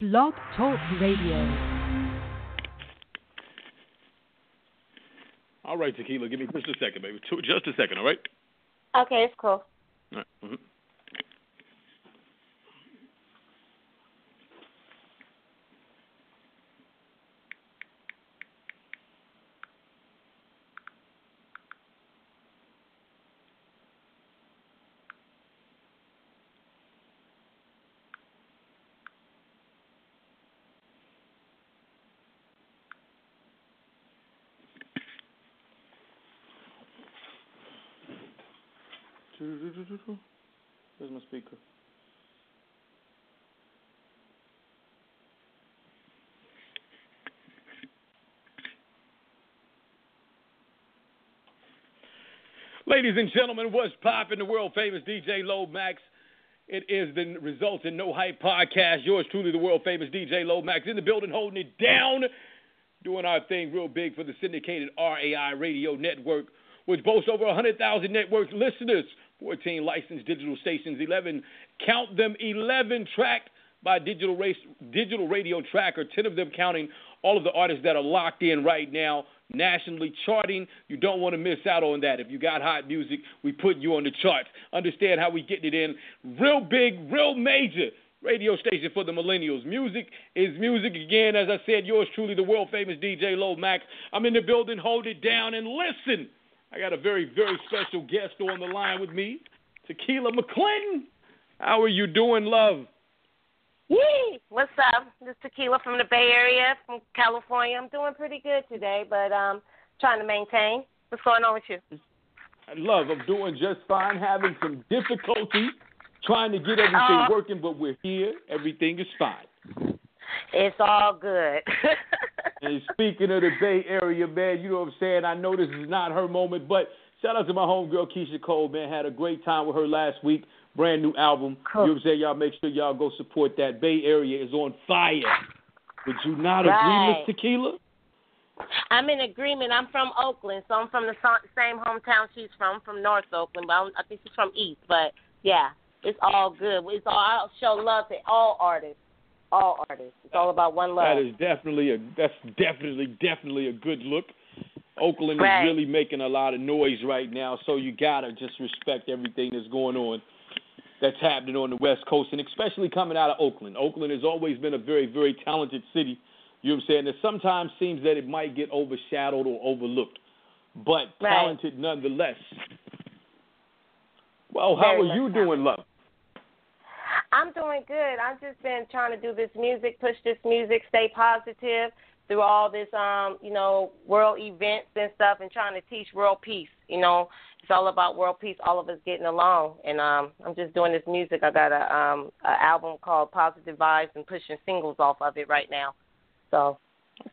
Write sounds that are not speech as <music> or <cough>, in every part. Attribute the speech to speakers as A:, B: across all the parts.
A: Blog Talk Radio.
B: All right, Tequila, give me just a second, baby. Just a second, all right?
C: Okay, it's cool.
B: All right. Mm-hmm. Ladies and gentlemen, what's poppin'? The world famous DJ Lomax. It is the Results in No Hype podcast. Yours truly, the world famous DJ Lomax, in the building, holding it down, doing our thing real big for the syndicated RAI radio network, which boasts over 100,000 network listeners 14 licensed digital stations, 11, count them, 11 tracked by digital, race, digital radio tracker, 10 of them counting all of the artists that are locked in right now, nationally charting. You don't want to miss out on that. If you got hot music, we put you on the charts. Understand how we get it in. Real big, real major radio station for the millennials. Music is music again. As I said, yours truly, the world famous DJ Lomax. I'm in the building. Hold it down and listen. I got a very, very special guest on the line with me, Tequila McClinton. How are you doing, love?
C: Yee! What's up? This is Tequila from the Bay Area, from California. I'm doing pretty good today, but um, trying to maintain. What's going on with you?
B: I love. I'm doing just fine. Having some difficulty trying to get everything uh, working, but we're here. Everything is fine.
C: It's all good. <laughs>
B: and speaking of the Bay Area, man, you know what I'm saying? I know this is not her moment, but shout out to my homegirl Keyshia Cole, man. Had a great time with her last week. Brand new album.
C: Cool.
B: You know what I'm saying? Y'all make sure y'all go support that. Bay Area is on fire. Would you not
C: right.
B: agree, Miss Tequila?
C: I'm in agreement. I'm from Oakland, so I'm from the same hometown she's from, from North Oakland, but I think she's from East. But yeah, it's all good. It's all I show love to all artists all artists. It's all about one love.
B: That is definitely a that's definitely definitely a good look. Oakland
C: right.
B: is really making a lot of noise right now, so you gotta just respect everything that's going on that's happening on the West Coast, and especially coming out of Oakland. Oakland has always been a very, very talented city. You know what I'm saying? It sometimes seems that it might get overshadowed or overlooked, but
C: right.
B: talented nonetheless. Well, how
C: very
B: are you doing, love?
C: I'm doing good. I've just been trying to do this music, push this music, stay positive through all this, um, you know, world events and stuff, and trying to teach world peace. You know, it's all about world peace. All of us getting along, and um, I'm just doing this music. I got a um, a album called Positive Vibes and pushing singles off of it right now. So.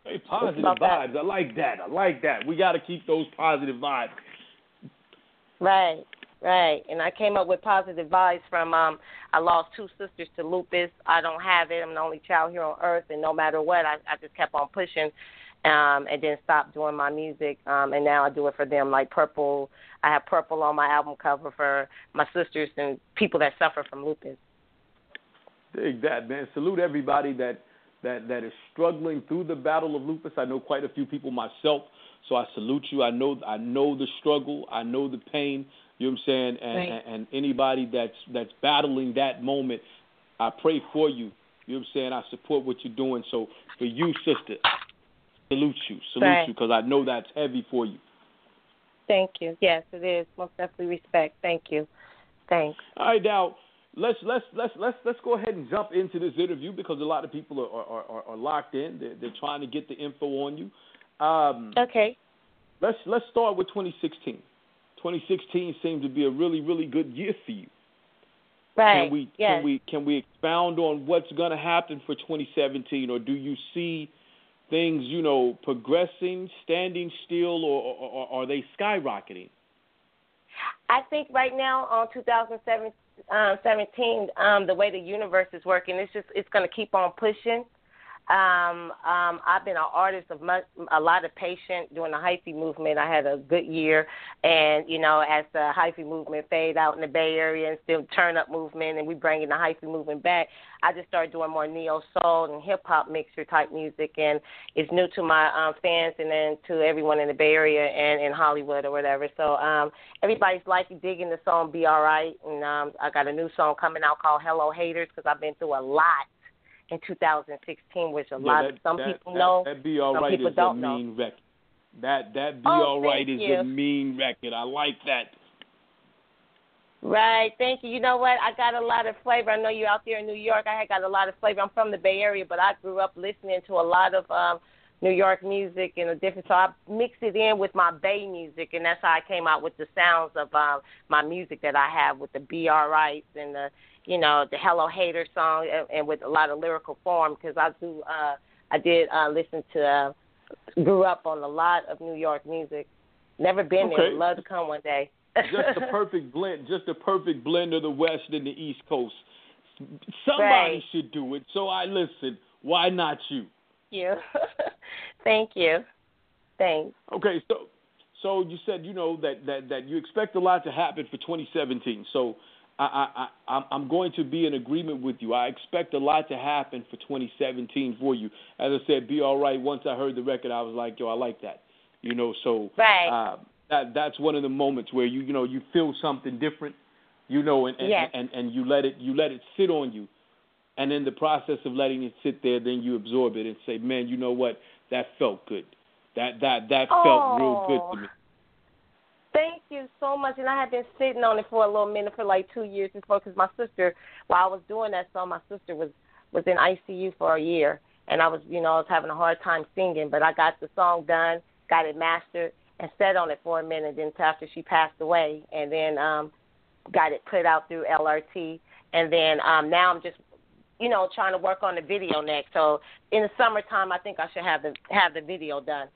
B: Okay, positive vibes. That. I like that. I like that. We got to keep those positive vibes.
C: Right. Right, and I came up with positive vibes from um I lost two sisters to lupus. I don't have it. I'm the only child here on earth and no matter what I, I just kept on pushing um and then stopped doing my music. Um and now I do it for them like purple I have purple on my album cover for my sisters and people that suffer from lupus.
B: Dig that, man. Salute everybody that that that is struggling through the battle of lupus. I know quite a few people myself, so I salute you. I know I know the struggle, I know the pain. You know what I'm saying? And,
C: right.
B: and, and anybody that's that's battling that moment, I pray for you. You know what I'm saying? I support what you're doing. So for you, sister, salute you, salute
C: right.
B: you, because I know that's heavy for you.
C: Thank you. Yes, it is. Most definitely respect. Thank you. Thanks.
B: All right, now let's let's let's let's let's go ahead and jump into this interview because a lot of people are are, are, locked in. They're, they're trying to get the info on you. Um,
C: okay.
B: Let's let's start with 2016. 2016 seemed to be a really, really good year for you.
C: Right.
B: Can we
C: yes.
B: can we can we expound on what's going to happen for 2017, or do you see things, you know, progressing, standing still, or, or, or are they skyrocketing?
C: I think right now on 2017, um, 17, um, the way the universe is working, it's just it's going to keep on pushing. Um, um, I've been an artist of much, a lot of patience during the hyphy movement. I had a good year, and you know, as the hyphy movement fade out in the Bay Area and still turn up movement, and we bringing the hyphy movement back, I just started doing more neo soul and hip hop mixture type music, and it's new to my um, fans and then to everyone in the Bay Area and in Hollywood or whatever. So um, everybody's like digging the song "Be Alright," and um, I got a new song coming out called "Hello Haters" because I've been through a lot in 2016, which a
B: yeah,
C: lot
B: that,
C: of some
B: that,
C: people
B: that,
C: know.
B: That be all
C: some
B: right
C: people
B: is
C: don't
B: a
C: know.
B: mean record. That that be
C: Oh,
B: all right is
C: you.
B: a mean record. I like that.
C: Right, thank you. You know what? I got a lot of flavor. I know you're out there in New York. I got a lot of flavor. I'm from the Bay Area, but I grew up listening to a lot of um New York music and a different so I mixed it in with my Bay music and that's how I came out with the sounds of um my music that I have with the BR rights and the you know, the Hello Hater song and, and with a lot of lyrical form because I do uh I did uh listen to uh grew up on a lot of New York music. Never been there,
B: Okay.
C: would love to come one day.
B: just the <laughs> perfect blend, just the perfect blend of the West and the East Coast. Somebody
C: Right.
B: should do it. So I listen. Why not you?
C: you. <laughs> Thank you. Thanks.
B: Okay, so so you said you know that that that you expect a lot to happen for 2017. So I I, I I'm- I'm going to be in agreement with you. I expect a lot to happen for 2017 for you. As I said, be all right. Once I heard the record, I was like, yo, I like that. You know, so
C: Right.
B: uh, that that's one of the moments where you you know you feel something different. You know, and and,
C: Yes.
B: and and you let it you let it sit on you. And in the process of letting it sit there, then you absorb it and say, "Man, you know what? That felt good. That that that felt real good to me."
C: Thank you so much. And I had been sitting on it for a little minute for like two years before because my sister, while I was doing that song, my sister was was in ICU for a year, and I was, you know, I was having a hard time singing. But I got the song done, got it mastered, and sat on it for a minute. Then after she passed away, and then um, got it put out through LRT, and then um, now I'm just, you know, trying to work on the video next. So in the summertime, I think I should have the have the video done.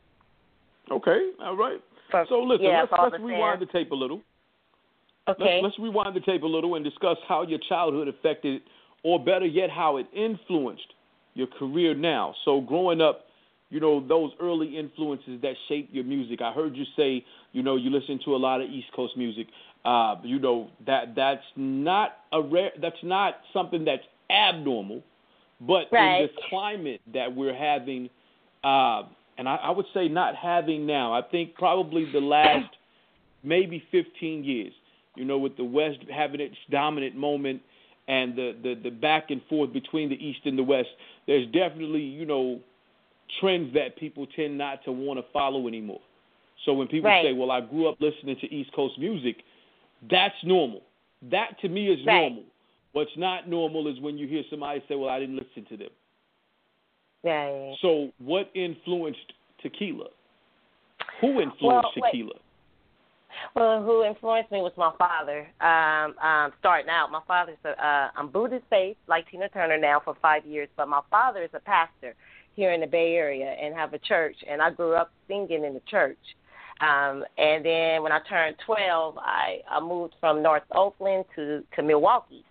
B: Okay, all right.
C: For,
B: So listen,
C: yeah,
B: let's let's rewind the tape a little.
C: Okay.
B: Let's, let's rewind the tape a little and discuss how your childhood affected, or better yet, how it influenced your career now. So growing up, you know those early influences that shaped your music. I heard you say, you know, you listen to a lot of East Coast music. Uh, you know that that's not a rare. That's not something that's abnormal, but
C: Right.
B: in this climate that we're having, uh, and I, I would say not having now. I think probably the last maybe 15 years. You know, with the West having its dominant moment and the, the, the back and forth between the East and the West, there's definitely, you know, trends that people tend not to want to follow anymore. So when people
C: Right.
B: say, well, I grew up listening to East Coast music, that's normal. That to me is
C: Right.
B: normal. What's not normal is when you hear somebody say, well, I didn't listen to them.
C: Right.
B: So what influenced tequila? Who influenced
C: Well, wait.
B: tequila?
C: Well, who influenced me was my father. Um, um, starting out, my father's a, uh, I'm Buddhist faith, like Tina Turner now for five years, but my father is a pastor here in the Bay Area and have a church, and I grew up singing in the church. Um, and then when I turned 12, I, I moved from North Oakland to to Milwaukee,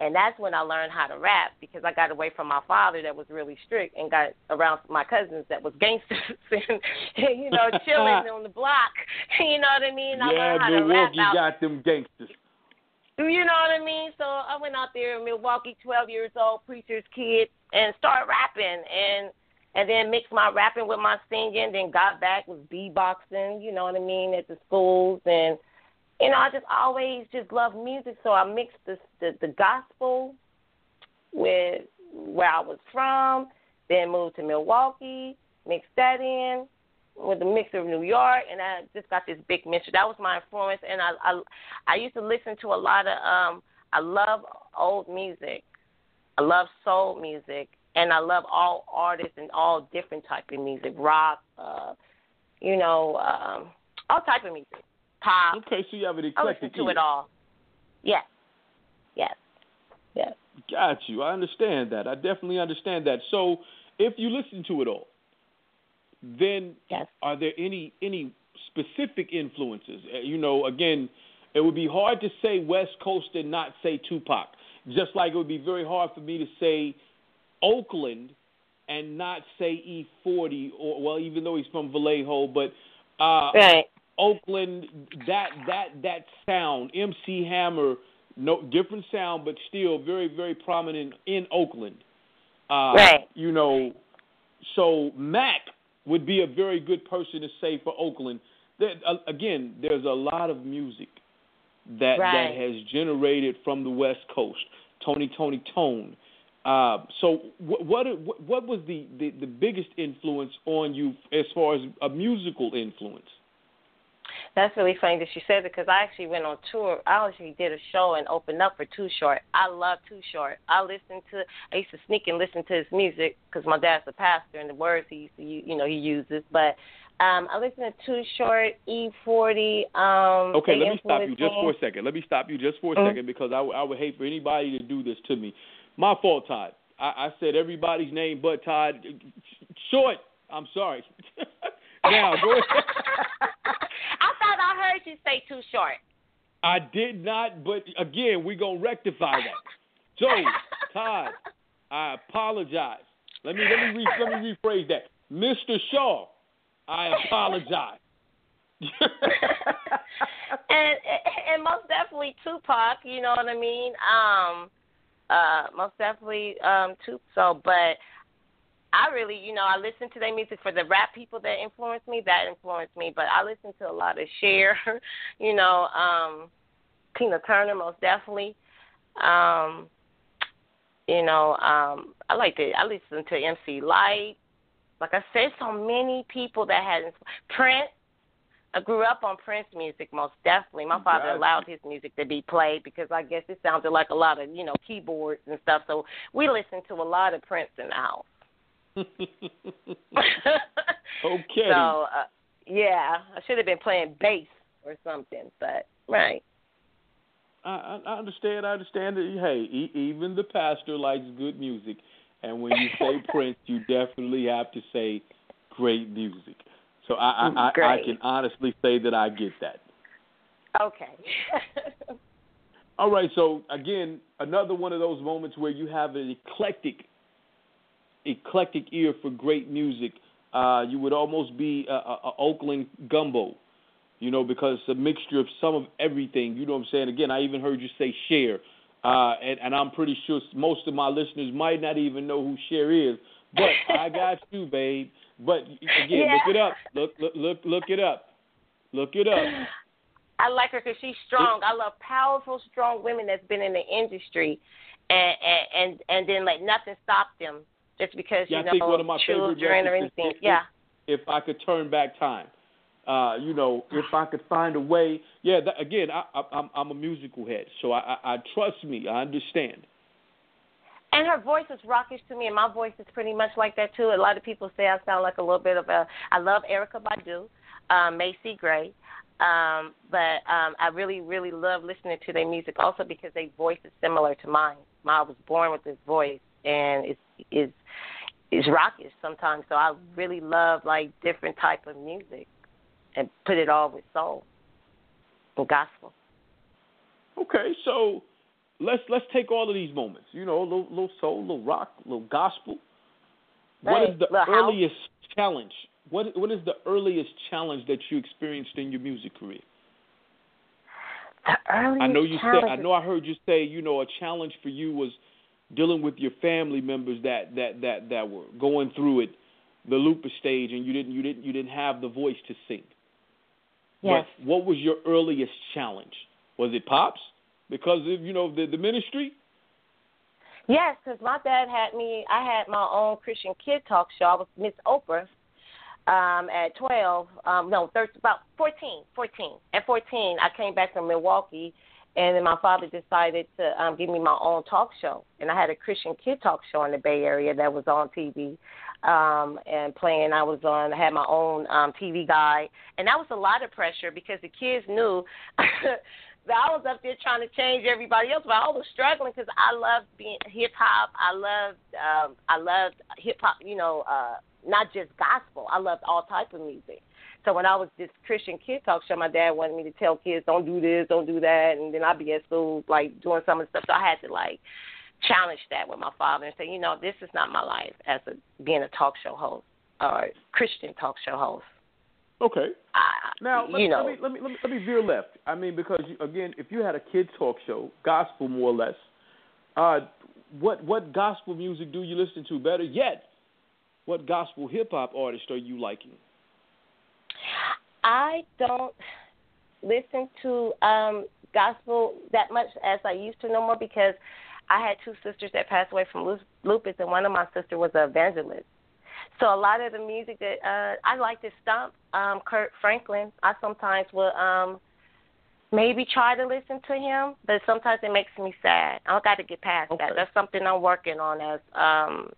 C: and that's when I learned how to rap because I got away from my father that was really strict and got around my cousins that was gangsters <laughs> and you know chilling <laughs> on the block. <laughs> You know what I mean? I
B: yeah,
C: learned how to rap
B: Milwaukee
C: out.
B: got them gangsters.
C: Do you know what I mean? So I went out there in Milwaukee, 12 years old, preacher's kid, and started rapping, and and then mixed my rapping with my singing. Then got back was b-boxing. You know what I mean at the schools, and you know I just always just loved music. So I mixed the the, the gospel with where I was from. Then moved to Milwaukee, mixed that in with a mixture of New York, and I just got this big mixture. That was my influence, and I I, I used to listen to a lot of um. I love old music. I love soul music, and I love all artists and all different type of music, rock, uh, you know, um, all type of music, pop.
B: Okay, so you have an
C: I listen
B: eclectic
C: to
B: ear.
C: it all. Yes, yes, yes.
B: Got you. I understand that. I definitely understand that. So, if you listen to it all, then
C: Yes.
B: are there any any specific influences? Uh, You know, again, it would be hard to say West Coast and not say Tupac. Just like it would be very hard for me to say Oakland and not say E40 or well, even though he's from Vallejo, but uh,
C: Right.
B: Oakland, that that that sound, MC Hammer, no different sound, but still very very prominent in Oakland. Uh,
C: Right.
B: You know, so Mac would be a very good person to say for Oakland. That uh, again, there's a lot of music that
C: Right.
B: that has generated from the West Coast. Tony, Tony, Tone. Uh, so what, what what was the, the the biggest influence on you as far as a musical influence?
C: That's really funny that you said it because I actually went on tour. I actually did a show and opened up for Too Short. I love Too Short. I listened to. I used to sneak and listen to his music because my dad's a pastor and the words he used to, you know, he uses. But um, I listened to Too Short, E40. Um,
B: Okay, let me stop you just for a second. Let me stop you just for a
C: Mhm.
B: second because I, I would hate for anybody to do this to me. My fault, Todd. I, I said everybody's name but Todd. Short. I'm sorry. <laughs> now go ahead. <laughs>
C: Heard you say Too Short.
B: I did not, but again, we're gonna rectify that. So, <laughs> Todd, I apologize. Let me let me re, let me rephrase that. Mr. Shaw, I apologize. <laughs>
C: and and most definitely Tupac, you know what I mean? Um uh most definitely um Tupac so but I really, you know, I listen to their music for the rap people that influence me, that influenced me, but I listen to a lot of Cher, <laughs> you know, um Tina Turner most definitely. Um you know, um I like to I listen to MC Lyte. Like I said, so many people that had Prince I grew up on Prince music most definitely. My father allowed his music to be played because I guess it sounded like a lot of, you know, keyboards and stuff. So we listened to a lot of Prince in the house. <laughs>
B: okay.
C: So, uh, yeah, I should have been playing bass or something, but right.
B: I, I I understand. I understand that. Hey, e- even the pastor likes good music, and when you say <laughs> Prince, you definitely have to say great music. So I I, I, I can honestly say that I get that.
C: Okay. <laughs>
B: All right. So again, another one of those moments where you have an eclectic, eclectic ear for great music. Uh, you would almost be a, a, a Oakland gumbo, you know, because it's a mixture of some of everything. You know what I'm saying? Again, I even heard you say Cher, uh, and, and I'm pretty sure most of my listeners might not even know who Cher is. But I got you, babe. But again,
C: Yeah.
B: look it up. Look, look, look, look it up. Look it up.
C: I like her because she's strong. I love powerful, strong women that's been in the industry, and and and, and then let nothing stop them just because
B: Yeah,
C: you
B: I
C: know
B: think one of my favorite
C: children or anything.
B: is-
C: Yeah.
B: if I could turn back time. Uh, you know, if I could find a way. Yeah, that, again, I, I, I'm I'm a musical head, so I, I, I trust me. I understand.
C: And her voice is rockish to me, and my voice is pretty much like that too. A lot of people say I sound like a little bit of a. I love Erykah Badu, um, Macy Gray, um, but um, I really, really love listening to their music also because their voice is similar to mine. I was born with this voice, and it's is is rockish sometimes. So I really love like different type of music, and put it all with soul and gospel.
B: Okay, so let's let's take all of these moments. You know, a little, little soul, a little rock, a little gospel. What is the
C: little house.
B: earliest challenge? What what is the earliest challenge that you experienced in your music career?
C: The earliest
B: I know you said. I know I heard you say. You know, a challenge for you was dealing with your family members that that that that were going through it, the lupus stage, and you didn't you didn't you didn't have the voice to sing.
C: Yes.
B: But what was your earliest challenge? Was it pops? Because of you know the the ministry.
C: Yes, because my dad had me. I had my own Christian kid talk show. I was Miss Oprah um, at 12. Um, no, 13, about 14. 14. At 14, I came back from Milwaukee, and then my father decided to um, give me my own talk show. And I had a Christian kid talk show in the Bay Area that was on TV um, and playing. I was on. I had my own um, TV guy, and that was a lot of pressure because the kids knew. <laughs> that I was up there trying to change everybody else, but I was struggling because I loved being hip hop. I loved, um, I loved hip hop. You know, uh, not just gospel. I loved all type of music. So when I was this Christian kid talk show, my dad wanted me to tell kids, don't do this, don't do that, and then I'd be at school like doing some of the stuff. So I had to like challenge that with my father and say, you know, this is not my life as a being a talk show host or Christian talk show host.
B: Okay.
C: I,
B: Now let,
C: you know,
B: let me let me let me let me veer left. I mean, because you, again, if you had a kids talk show, gospel more or less, uh, what what gospel music do you listen to? Better yet, what gospel hip hop artist are you liking?
C: I don't listen to um gospel that much as I used to no more because I had two sisters that passed away from lupus, and one of my sisters was an evangelist. So a lot of the music that uh I like to stomp, um, Kirk Franklin. I sometimes will um maybe try to listen to him, but sometimes it makes me sad. I got to get past
B: Okay.
C: that. That's something I'm working on as um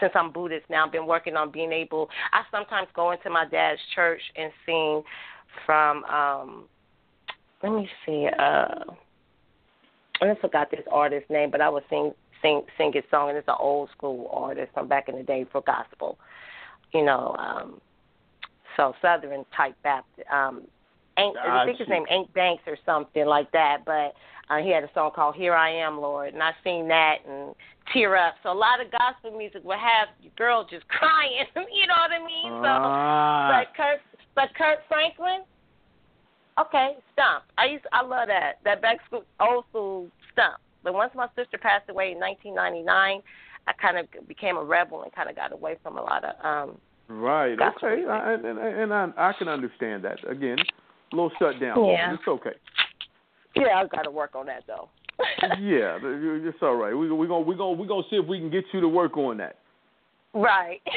C: since I'm Buddhist now. I've been working on being able. I sometimes go into my dad's church and sing from. um Let me see. uh I forgot this artist's name, but I would sing sing sing his song, and it's an old school artist from back in the day for gospel. You know, um so Southern type Baptist. Um, Ain't, I think his name Ain't Banks or something like that. But uh, he had a song called "Here I Am, Lord," and I seen that and tear up. So a lot of gospel music will have your girl just <laughs> crying. you know what I mean? So,
B: Ah.
C: but Kirk, but Kirk Franklin, okay, stump. I used, I love that that back school, old school stump. But once my sister passed away in 1999, I kind of became a rebel and kind of got away from a lot of um
B: Right. Okay.
C: music.
B: I, and and, and I, I can understand that. Again, a little shutdown.
C: Yeah.
B: It's okay.
C: Yeah, I've got to work on that though. <laughs>
B: yeah, it's all right. We we gonna we gonna we gonna see if we can get you to work on that.
C: right. <laughs>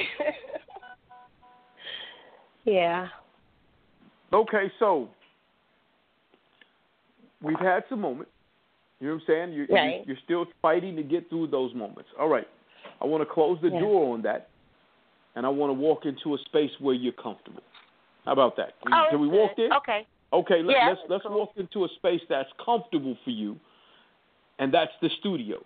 C: yeah.
B: Okay, so we've had some moments. You know what I'm saying? You're,
C: Right.
B: you're, you're still fighting to get through those moments. All right. I want to close the
C: Yeah.
B: door on that, and I want to walk into a space where you're comfortable. How about that? Can,
C: Oh,
B: can we walk
C: good.
B: there?
C: Okay.
B: Okay, let,
C: Yeah,
B: let's let's
C: cool.
B: walk into a space that's comfortable for you, and that's the studio.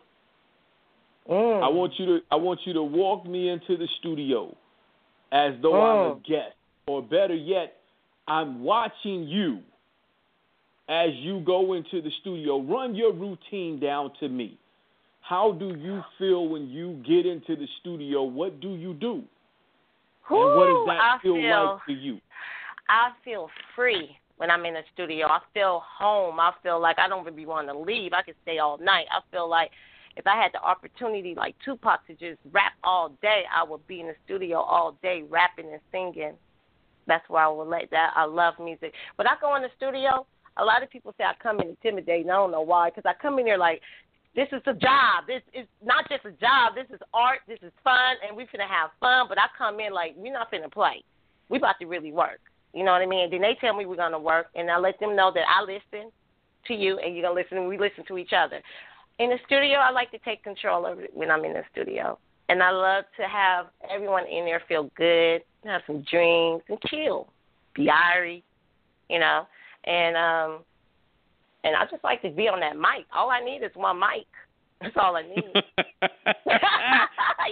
C: Mm.
B: I want you to I want you to walk me into the studio as though I'm a
C: Mm.
B: guest, or better yet, I'm watching you as you go into the studio. Run your routine down to me. How do you feel when you get into the studio? What do you do? and what does that feel,
C: feel
B: like to you?
C: I feel free when I'm in the studio. I feel home. I feel like I don't really want to leave. I could stay all night. I feel like if I had the opportunity, like Tupac, to just rap all day, I would be in the studio all day rapping and singing. That's why I would let that. I love music. When I go in the studio, a lot of people say I come in intimidating. I don't know why, because I come in there like, this is a job. This is not just a job. This is art. This is fun, and we're gonna have fun. But I come in like we're not finna play. We about to really work. You know what I mean? And then they tell me we're gonna work, and I let them know that I listen to you, and you're gonna listen, and we listen to each other. In the studio, I like to take control of it when I'm in the studio, and I love to have everyone in there feel good, have some drinks, and chill, be airy, you know, and um, and I just like to be on that mic. All I need is one mic. That's all I need. <laughs> <laughs> you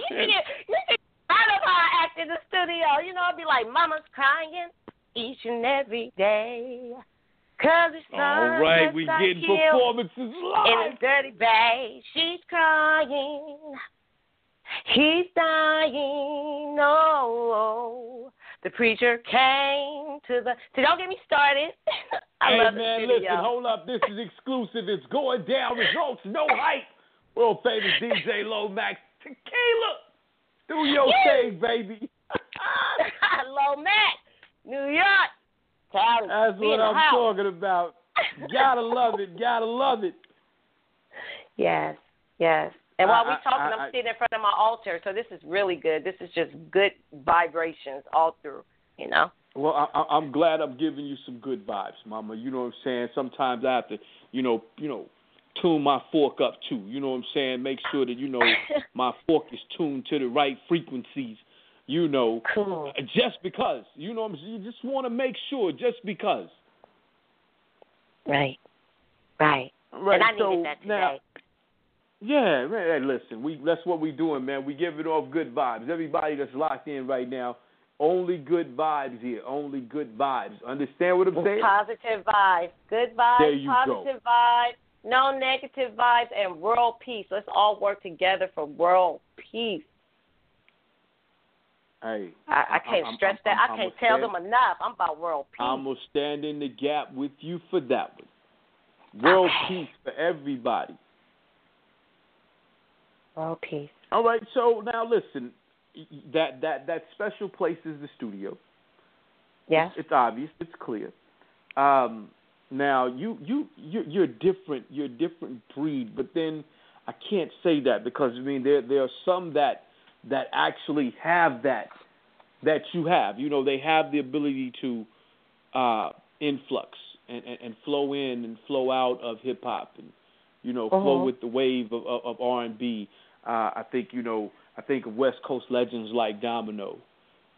C: should get you should I know how I act in the studio. You know, I'd be like, Mama's crying each and every day. Cause it's
B: All right, we getting performances live.
C: in a dirty bag. She's crying. He's dying. No. The preacher came to the. So don't get me started. <laughs> I
B: hey
C: love
B: man,
C: studio.
B: listen, hold up. This is exclusive. It's going down. Results, no hype. World famous DJ Lomax Tequila. Do your
C: Yeah.
B: thing, baby. <laughs> <laughs>
C: Lomax, New York.
B: That's what I'm
C: house.
B: talking about. Gotta love it. Gotta love it. <laughs>
C: Yes, yes. And while
B: I-
C: we're talking,
B: I-
C: I'm sitting in front of my altar, so this is really good. This is just good vibrations all through, you know?
B: Well, I, I- I'm glad I'm giving you some good vibes, Mama. You know what I'm saying? Sometimes I have to, you know, you know, tune my fork up too. You know what I'm saying? Make sure that you know <laughs> my fork is tuned to the right frequencies. You know,
C: Cool.
B: just because. You know what I'm? You just want to make sure, just because.
C: Right. Right.
B: Right.
C: and I needed that today.
B: now, yeah, man. Listen, we that's what we doing, man. We giving off good vibes. Everybody that's locked in right now, only good vibes here. Only good vibes. Understand what I'm saying?
C: Positive vibes. Good vibes.
B: There you go.
C: positive vibes. no negative vibes, and world peace. Let's all work together for world peace.
B: Hey,
C: I, I can't
B: I'm,
C: stress
B: I'm,
C: that.
B: I'm,
C: I can't tell
B: stand,
C: them enough. I'm about world peace.
B: I'm gonna stand in the gap with you for that one. World peace for everybody.
C: world peace.
B: All right, so now listen, that that that special place is the studio.
C: Yes.
B: It's obvious. It's clear. Um, now you you you you're different. You're a different breed, but then I can't say that because I mean there there are some that that actually have that that you have. You know, they have the ability to uh, influx and, and, and flow in and flow out of hip hop and you know flow
C: Uh-huh.
B: with the wave of, of, of R and B. Uh, I think you know I think of West Coast legends like Domino.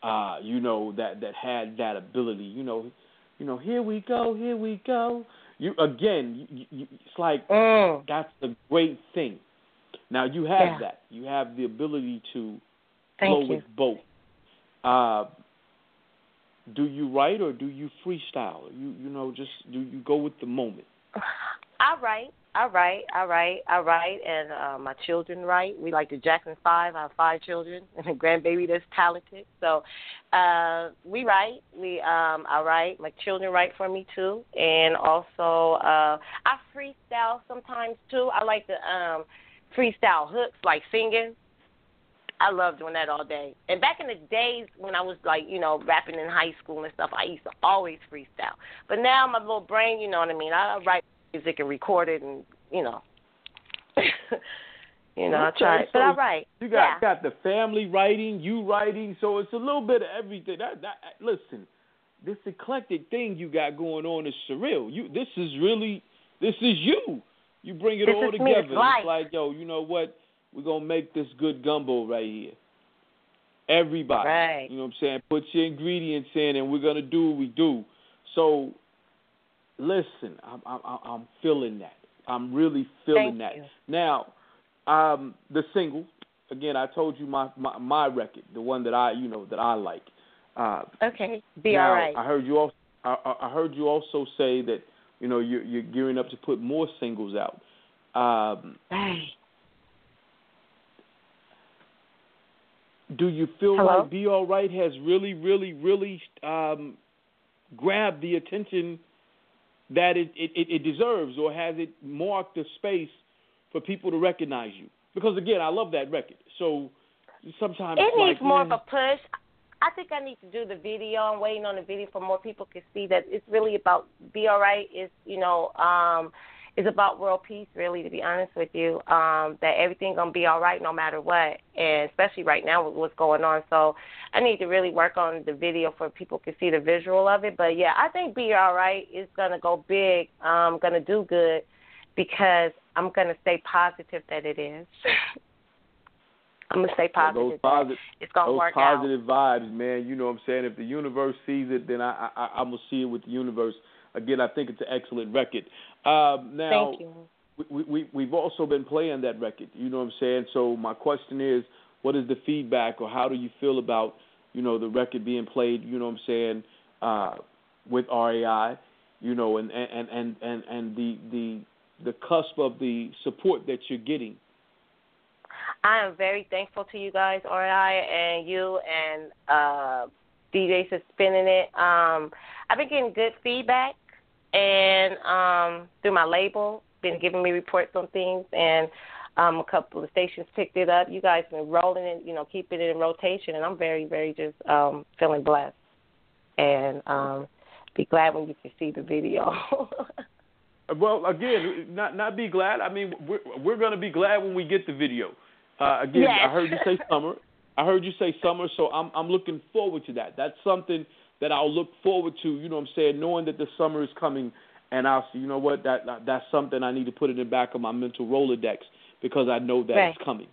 B: Uh, you know that that had that ability. You know, you know here we go, here we go. You again, you, you, it's like
C: Mm.
B: that's the great thing. Now you have
C: Yeah.
B: that. You have the ability to
C: Thank
B: flow
C: you.
B: with both. Uh, do you write or do you freestyle? You you know just do you go with the moment? <sighs>
C: I write, I write, I write, I write, and uh, my children write. We like the Jackson Five. I have five children <laughs> and a grandbaby that's talented. So uh, we write. We um, I write. My children write for me too, and also uh, I freestyle sometimes too. I like to um, freestyle hooks, like singing. I love doing that all day. And back in the days when I was like, you know, rapping in high school and stuff, I used to always freestyle. But now my little brain, you know what I mean. I write music and record it, and you know, <laughs> you know, I
B: Okay,
C: try. but I write.
B: You got
C: yeah.
B: got the family writing, you writing, so it's a little bit of everything. That, that listen, this eclectic thing you got going on is surreal. You this is really this is you. You bring it
C: This
B: all together.
C: it's life.
B: Like, yo, you know what? We're gonna make this good gumbo right here. Everybody.
C: Right.
B: You know what I'm saying? Put your ingredients in and we're gonna do what we do. So listen, I'm I'm I'm feeling that. I'm really feeling
C: Thank
B: that.
C: you.
B: Now, um, the single again. I told you my, my my record, the one that I you know that I like. Uh,
C: Okay. Be
B: now,
C: all right.
B: I heard you also. I, I I heard you also say that you know you're, you're gearing up to put more singles out. Um, do you feel
C: Hello?
B: like Be All Right has really, really, really um, grabbed the attention that it, it, it deserves, or has it marked the space for people to recognize you? Because again, I love that record. So sometimes
C: It needs
B: like,
C: more
B: man,
C: of a push. I think I need to do the video. I'm waiting on the video for more people to see that it's really about be all right. It's you know, um, it's about world peace. Really, to be honest with you, um, that everything gonna be all right no matter what, and especially right now with what's going on. So I need to really work on the video for people to see the visual of it. But yeah, I think be all right is gonna go big. Um, gonna do good because I'm gonna stay positive that it is. <laughs> I'm gonna stay positive.
B: those positive,
C: it's gonna
B: those
C: work out.
B: positive vibes, man. You know what I'm saying? If the universe sees it, then I, I I'm gonna see it with the universe. Again, I think it's an excellent record. Um, now,
C: Thank you.
B: we, we we've also been playing that record. You know what I'm saying? So my question is, what is the feedback, or how do you feel about you know the record being played? You know what I'm saying uh, with RAI, you know, and and and and and the the the cusp of the support that you're getting.
C: I am very thankful to you guys, RI, and you and uh, DJ for spinning it. Um, I've been getting good feedback, and um, through my label, been giving me reports on things, and um, a couple of stations picked it up. You guys been rolling it, you know, keeping it in rotation, and I'm very, very just um, feeling blessed, and um, be glad when you can see the video. <laughs>
B: Well, again, not not be glad. I mean, we're we're gonna be glad when we get the video. Uh, again, I heard you say <laughs> summer. I heard you say summer, so I'm I'm looking forward to that. That's something that I'll look forward to. You know, what I'm saying, knowing that the summer is coming, and I'll see. You know what? That, that that's something I need to put in the back of my mental rolodex because I know that
C: Right.
B: it's coming.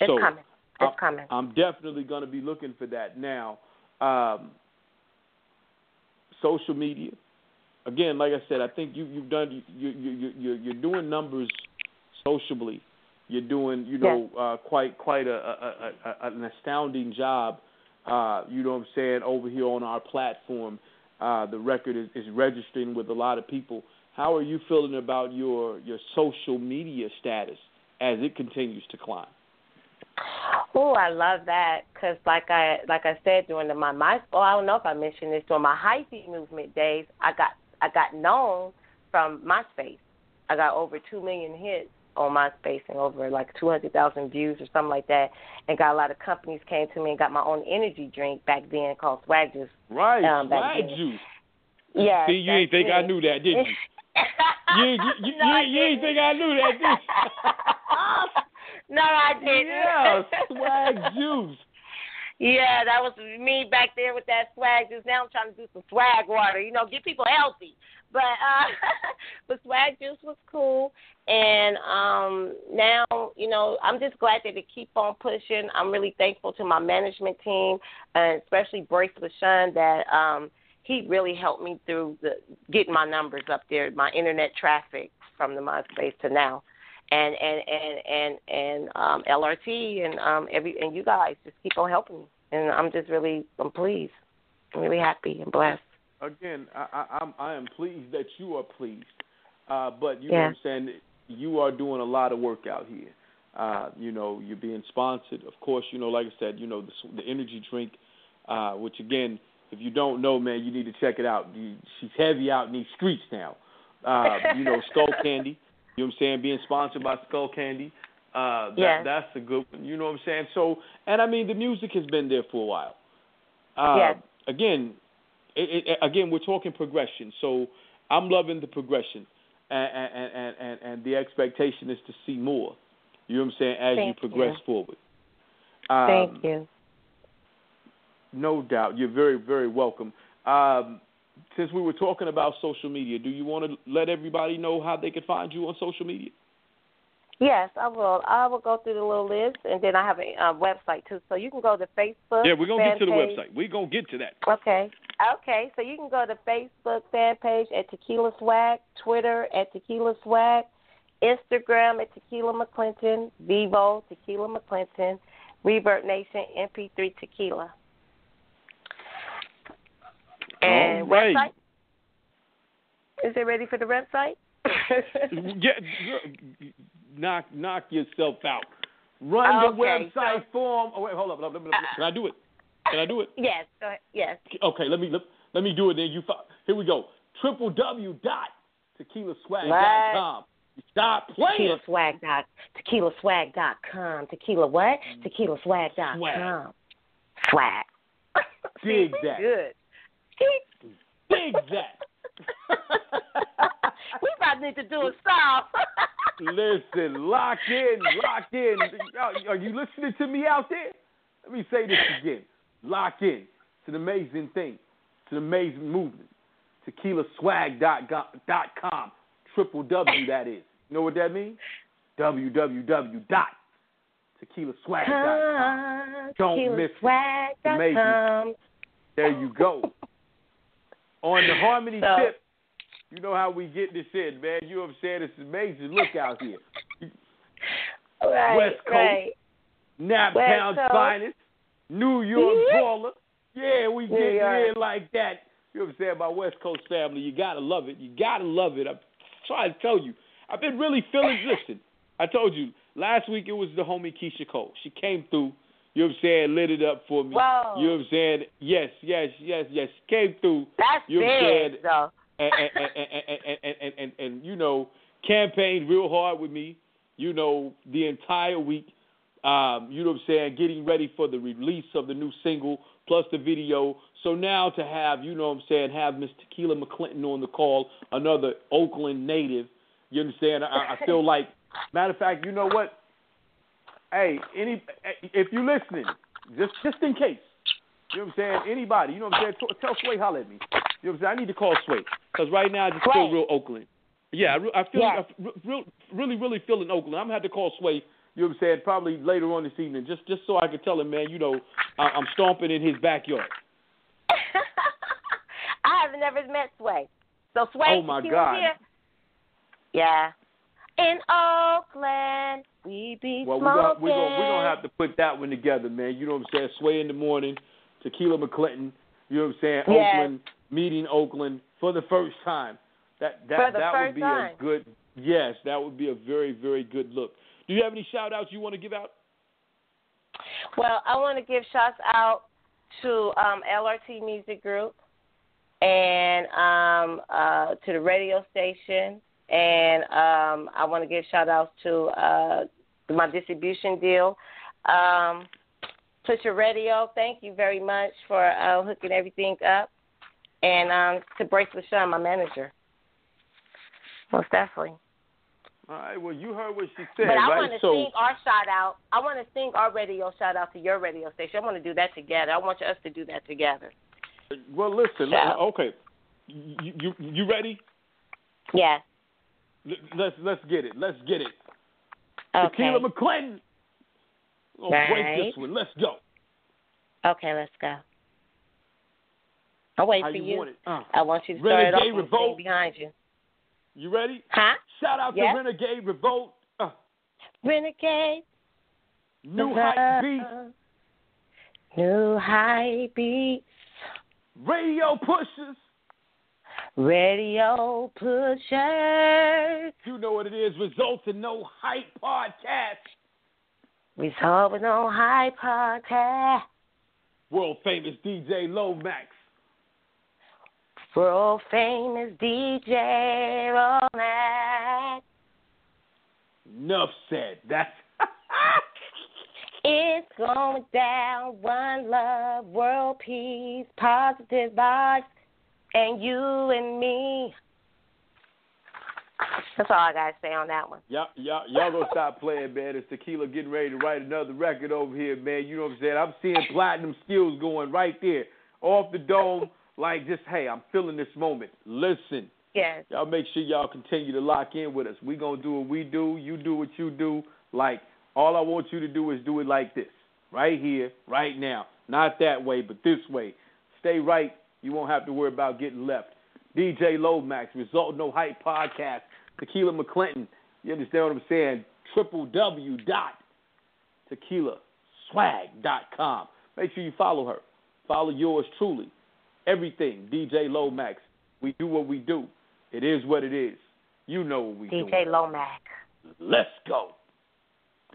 C: it's
B: so,
C: coming. It's
B: I-
C: coming.
B: I'm definitely going to be looking for that now. Um, social media. Again, like I said, I think you, you've done you you you you're, you're doing numbers socially. You're doing you know uh, quite quite a, a, a, a an astounding job. Uh, you know what I'm saying over here on our platform. Uh, the record is, is registering with a lot of people. how are you feeling about your your social media status as it continues to climb?
C: Oh, I love that because, like I like I said during the, my my oh I don't know if I mentioned this during my hyphy movement days, I got I got known from MySpace. I got over two million hits on MySpace and over like two hundred thousand views or something like that, and got a lot of companies came to me and got my own energy drink back then called Swag Juice.
B: Right,
C: um,
B: Swag Juice.
C: Yeah.
B: See, you ain't think
C: me.
B: I knew that, did <laughs> you? you, you, you,
C: no,
B: you, you ain't think I knew that, did you? <laughs>
C: no, I didn't.
B: yeah, Swag <laughs> Juice.
C: Yeah, that was me back there with that swag juice. Now I'm trying to do some swag water, you know, get people healthy. But uh but swag juice was cool and um now, you know, I'm just glad that it keep on pushing. I'm really thankful to my management team and especially Brace LaShawn that um he really helped me through the getting my numbers up there, my internet traffic from the MySpace to now. And and and and and um LRT and um every and you guys just keep on helping me. And I'm just really I'm pleased. I'm really happy and blessed.
B: Again, I, I, I'm I am pleased that you are pleased. Uh, but you
C: Yeah.
B: know what I'm saying? You are doing a lot of work out here. Uh, you know, you're being sponsored. Of course, you know, like I said, you know, the, the energy drink, uh, which again, if you don't know, man, you need to check it out. You, she's heavy out in these streets now. Uh, you know, <laughs> Skull Candy. You know what I'm saying? Being sponsored by Skull Candy. Uh, that,
C: Yes.
B: That's a good one. You know what I'm saying? So, and I mean, the music has been there for a while. Uh,
C: Yes.
B: Again, it, it, again, we're talking progression. So I'm loving the progression, and and, and, and, and the expectation is to see more. You know what I'm saying? As
C: Thank
B: you progress
C: you.
B: forward. Um,
C: Thank you.
B: No doubt. You're very, very welcome. Um, since we were talking about social media, do you want to let everybody know how they can find you on social media?
C: Yes, I will. I will go through the little list, and then I have a uh, website too. So you can go to Facebook.
B: Yeah, we're gonna get to the
C: page.
B: website. We're gonna get to that.
C: Okay. Okay. So you can go to Facebook fan page at Tequila Swag, Twitter at Tequila Swag, Instagram at Tequila McClinton, Vevo Tequila McClinton, Reverb Nation MP3 Tequila. And
B: All right.
C: website? Is it ready for the website? <laughs>
B: Get, knock, knock yourself out. Run the website
C: so-
B: form. Oh wait, hold up. Let me- let me- uh, Can I do it? Can I do it?
C: yes. Go ahead. Yes.
B: Okay, let me let, let me do it. Then you here we go. Triple W dot tequilaswag.com. Stop playing.
C: Tequila swag dot tequila swag dot com. Tequila what? Mm. Tequila swag dot com. Swag. <laughs>
B: Dig <laughs> that.
C: Good.
B: Dig that. <laughs>
C: we about need to do a song.
B: Listen, lock in, lock in. Are you listening to me out there? Let me say this again. Lock in. It's an amazing thing. It's an amazing movement. TequilaSwag.com. Triple W, that is. You know what that means? www.tequilaswag.com. Don't miss it. Amazing.
C: com.
B: There you go. On the harmony
C: So-
B: tip, you know how we get this in, man. You know what I'm saying? It's amazing. Look out here. <laughs>
C: Right,
B: West Coast.
C: right.
B: Naptown's
C: Coast.
B: finest, New York
C: Yeah.
B: baller. Yeah, we get in like that. You know what I'm saying? My West Coast family, you gotta love it. You gotta love it. I'm trying to tell you. I've been really feeling. listen, I told you last week it was the homie Keyshia Cole. She came through. You know what I'm saying? Lit it up for me.
C: Whoa.
B: You know what I'm saying? Yes, yes, yes, yes. Came through.
C: That's
B: You know what I'm saying?
C: big, though
B: and, and, and, and you know campaigned real hard with me. You know the entire week. Um, you know what I'm saying, getting ready for the release of the new single plus the video. So now to have, you know what I'm saying, have Miss Tequila McClinton on the call, another Oakland native, you understand? I, I feel like, matter of fact, you know what? Hey, any if you're listening, just just in case, you know what I'm saying? Anybody, you know what I'm saying? Tell Sway holler at me. You know what I'm saying? I need to call Sway because right now I just feel real Oakland. Yeah, I, I feel
C: Yes.
B: I real, really, really feeling Oakland. I'm gonna have to call Sway. You know what I'm saying? Probably later on this evening, just just so I can tell him, man. You know, I, I'm stomping in his backyard. <laughs>
C: I have never met Sway. So Sway,
B: Oh, my God.
C: Here. Yeah. In Oakland, we be
B: Well, we're we're gonna we're gonna have to put that one together, man. You know what I'm saying? Sway in the morning, Tequila McClinton. You know what I'm saying?
C: Yes.
B: Oakland meeting Oakland for the first time. That that that would be
C: time.
B: a good. Yes, that would be a very very good look. Do you have any shout outs you want to give out?
C: Well, I want to give shouts out to um, LRT Music Group and um, uh, to the radio station, and um, I want to give shout outs to uh, my distribution deal. Um, Your Radio, thank you very much for uh, hooking everything up, and um, to Bracelet Sean, my manager. Most definitely.
B: All right. Well, you heard what she said,
C: But I
B: right?
C: want to
B: so
C: sing our shout out. I want to sing our radio shout out to your radio station. I want to do that together. I want us to do that together.
B: well, listen.
C: Shout.
B: Okay. You, you you ready?
C: Yes.
B: L- Let's let's get it. Let's get it.
C: Okay.
B: Tequila McClinton. Oh, break this one. Let's go.
C: Okay, let's go. I'll wait
B: How
C: for
B: you
C: you.
B: want it? Uh,
C: I want you to start it off
B: Renegade
C: and
B: Revolt.
C: behind you.
B: you ready?
C: Huh?
B: Shout out
C: Yes.
B: to Renegade Revolt. Uh,
C: Renegade.
B: New Hype Beat.
C: New high beats.
B: Radio Pushers.
C: Radio pushers.
B: You know what it is. Results in no hype podcast.
C: Results in no Hype podcast.
B: World famous DJ Lomax.
C: World famous DJ Lomax.
B: Enough said. That's <laughs>
C: It's going down. One love, world peace, positive vibes, and you and me. That's all I gotta say on that one.
B: y'all, y'all, y'all gonna stop playing, man. It's Tequila getting ready to write another record over here, man. You know what I'm saying? I'm seeing platinum skills going right there, off the dome. Like just, hey, I'm feeling this moment. Listen,
C: Yes.
B: y'all make sure y'all continue to lock in with us. We gonna do what we do. You do what you do. Like all I want you to do is do it like this, right here, right now. Not that way, but this way. Stay right. You won't have to worry about getting left. DJ Lomax, Result No Hype Podcast, Tequila McClinton. You understand what I'm saying? Triple W dot tequilaswag.com. Make sure you follow her. Follow yours truly. Everything, DJ Lomax. We do what we do. It is what it is. You know what we do.
C: DJ Lomax.
B: Let's go.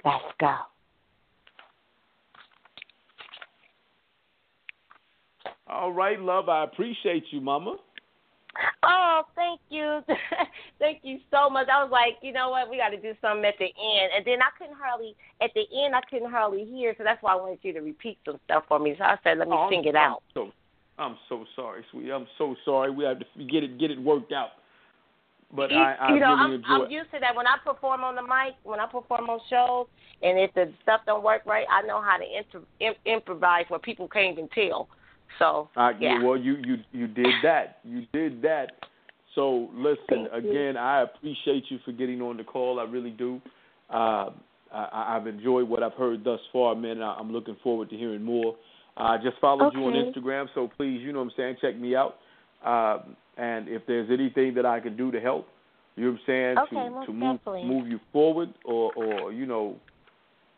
C: Let's go.
B: All right, love. I appreciate you, Mama.
C: Oh, thank you. <laughs> thank you so much. I was like, you know what, we got to do something at the end. And then I couldn't hardly, at the end, I couldn't hardly hear, so that's why I wanted you to repeat some stuff for me. So I said, let me
B: Oh,
C: sing it out.
B: So, I'm so sorry, sweetie. I'm so sorry. We have to get it get it worked out. But
C: you,
B: I, I
C: you know,
B: really
C: I'm,
B: enjoy
C: I'm used to that. When I perform on the mic, when I perform on shows, and if the stuff don't work right, I know how to inter, im, improvise where people can't even tell. So,
B: I,
C: yeah.
B: Well, you you you did that. You did that. So listen
C: Thank you.
B: again. I appreciate you for getting on the call. I really do. Uh, I, I've enjoyed what I've heard thus far, man. I, I'm looking forward to hearing more. I just followed you on Instagram, so please, you know what I'm saying, check me out. Um, and if there's anything that I can do to help, you know what I'm saying,
C: Okay,
B: to to move
C: definitely.
B: move you forward, or or you know,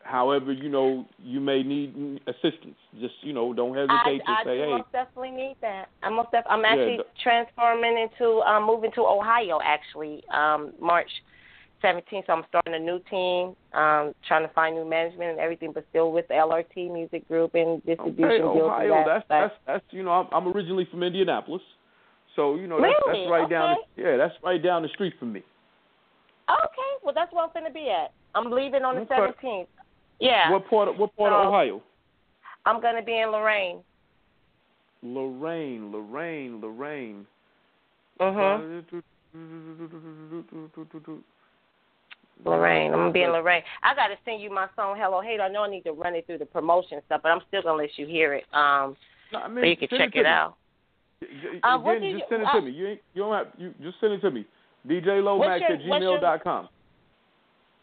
B: however you know you may need assistance, just you know, don't hesitate
C: I
B: to say,
C: do
B: hey,
C: most definitely need that. I'm most def- I'm
B: Yeah,
C: actually
B: the-
C: transforming into um, moving to Ohio actually um, March 17th. So I'm starting a new team, um, trying to find new management and everything, but still with the LRT Music Group and distribution
B: Okay, Ohio.
C: that,
B: That's that's that's you know I'm, I'm originally from Indianapolis, so you know that's,
C: Really?
B: that's right down. The, yeah, that's right down the street from me.
C: okay. Well, that's where I'm going to be at. I'm leaving on the
B: Okay.
C: 17th. Yeah,
B: What part? Of, what part of Ohio?
C: I'm going to be in Lorain.
B: Lorain, Lorain, Lorain.
C: Mhm. Lorain. I'm gonna be in Lorain. I gotta send you my song Hello Hate. I know I need to run it through the promotion stuff, but I'm still gonna let you hear it. Um
B: No, I mean,
C: so you can check
B: to
C: it out. Uh,
B: Again, just send it
C: uh,
B: to me. You ain't, you don't have you just send it to me. DJ Lomax
C: your-
B: at gmail dot com.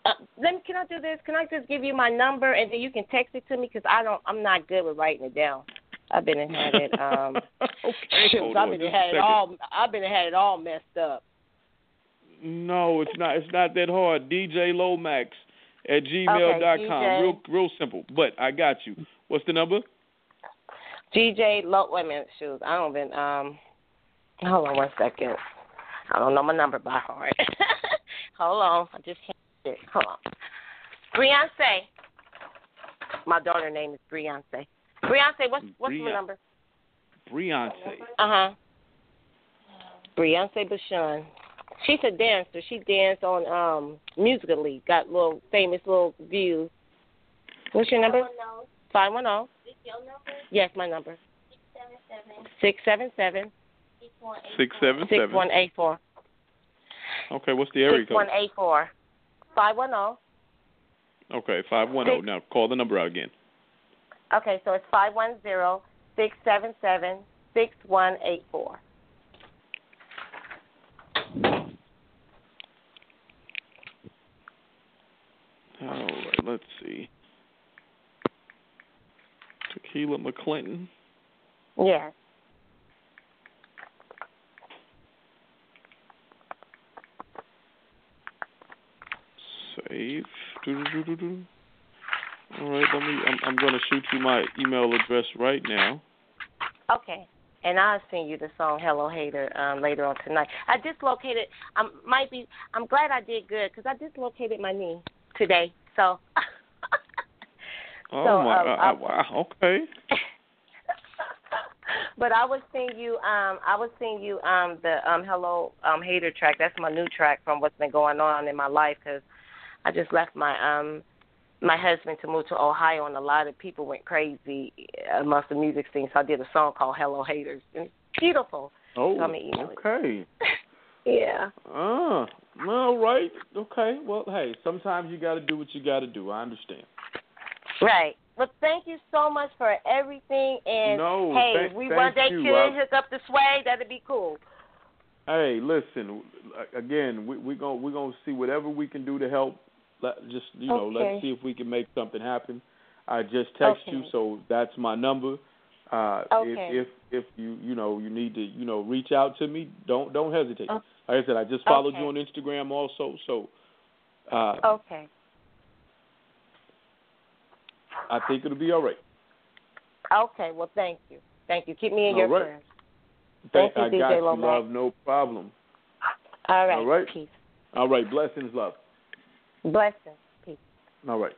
C: Uh, let me, can I do this? Can I just give you my number and then you can text it to me because I don't. I'm not good with writing it down. I've been and had it. Um, <laughs>
B: okay, <laughs>
C: shoot, I've been
B: just
C: and
B: a
C: had it all. I've been had it all messed up.
B: No, it's not. It's not that hard. DJ Lomax at gmail dot com.
C: DJ.
B: Real, real simple. But I got you. What's the number?
C: GJ Low. Wait a minute, shoes. I don't even. Um, hold on one second. I don't know my number by heart. <laughs> Hold on, I just can't it. Hold on. Beyonce. My daughter name is Beyonce. Beyonce, what's what's
B: Bri-
C: my number?
B: Beyonce.
C: Uh huh. Beyonce Bashan. She's a dancer. She danced on um Musical.ly. Got little famous little views. What's your number? Five one zero. Yes, my number. Six seven seven
B: Six seven
C: six
B: seven.
C: one eight four.
B: Okay, what's the area
C: Six
B: code?
C: one eight four. Five one zero.
B: Okay, five one zero. Now call the number out again.
C: Okay, so it's five one zero six seven seven six one eight four.
B: All right, let's see. Tequila McClinton.
C: Yeah.
B: Save. Doo-doo-doo-doo-doo. All right, let me. I'm, I'm going to shoot you my email address right now.
C: Okay. And I'll send you the song "Hello Hater" um, later on tonight. I dislocated. I might be. I'm glad I did good because I dislocated my knee today. So.
B: Oh <laughs>
C: So,
B: my
C: um,
B: God!
C: I-
B: wow. Okay. <laughs>
C: but I would sing you. Um, I would sing you um the um "Hello um Hater" track. That's my new track from what's been going on in my life because I just left my um my husband to move to Ohio, and a lot of people went crazy amongst the music scene. So I did a song called "Hello Haters." And it's beautiful.
B: Oh.
C: Tell me, email it.
B: Okay. <laughs>
C: Yeah.
B: Ah. All right. Okay. Well, hey, sometimes you got to do what you got to do. I understand.
C: Right. Well, thank you so much for everything. And
B: No,
C: hey,
B: thank-
C: we
B: thank
C: one day
B: you.
C: could hook up the sway, that'd be cool.
B: Hey, listen. Again, we we gonna we gonna see whatever we can do to help. Let just you know,
C: Okay.
B: let's see if we can make something happen. I just text you, so that's my number. Uh,
C: Okay.
B: If, if if you you know you need to you know reach out to me, don't don't hesitate.
C: Oh.
B: Like I said, I just followed you on Instagram also, so uh,
C: Okay.
B: I think it'll be all right.
C: Okay. Well, thank you. Thank you. Keep me in
B: All
C: your
B: right.
C: prayers.
B: Thank,
C: Thank you,
B: I got
C: DJ
B: you, love. No problem.
C: All right.
B: All right.
C: Peace.
B: All right. Blessings, love.
C: Blessings. Peace.
B: All right.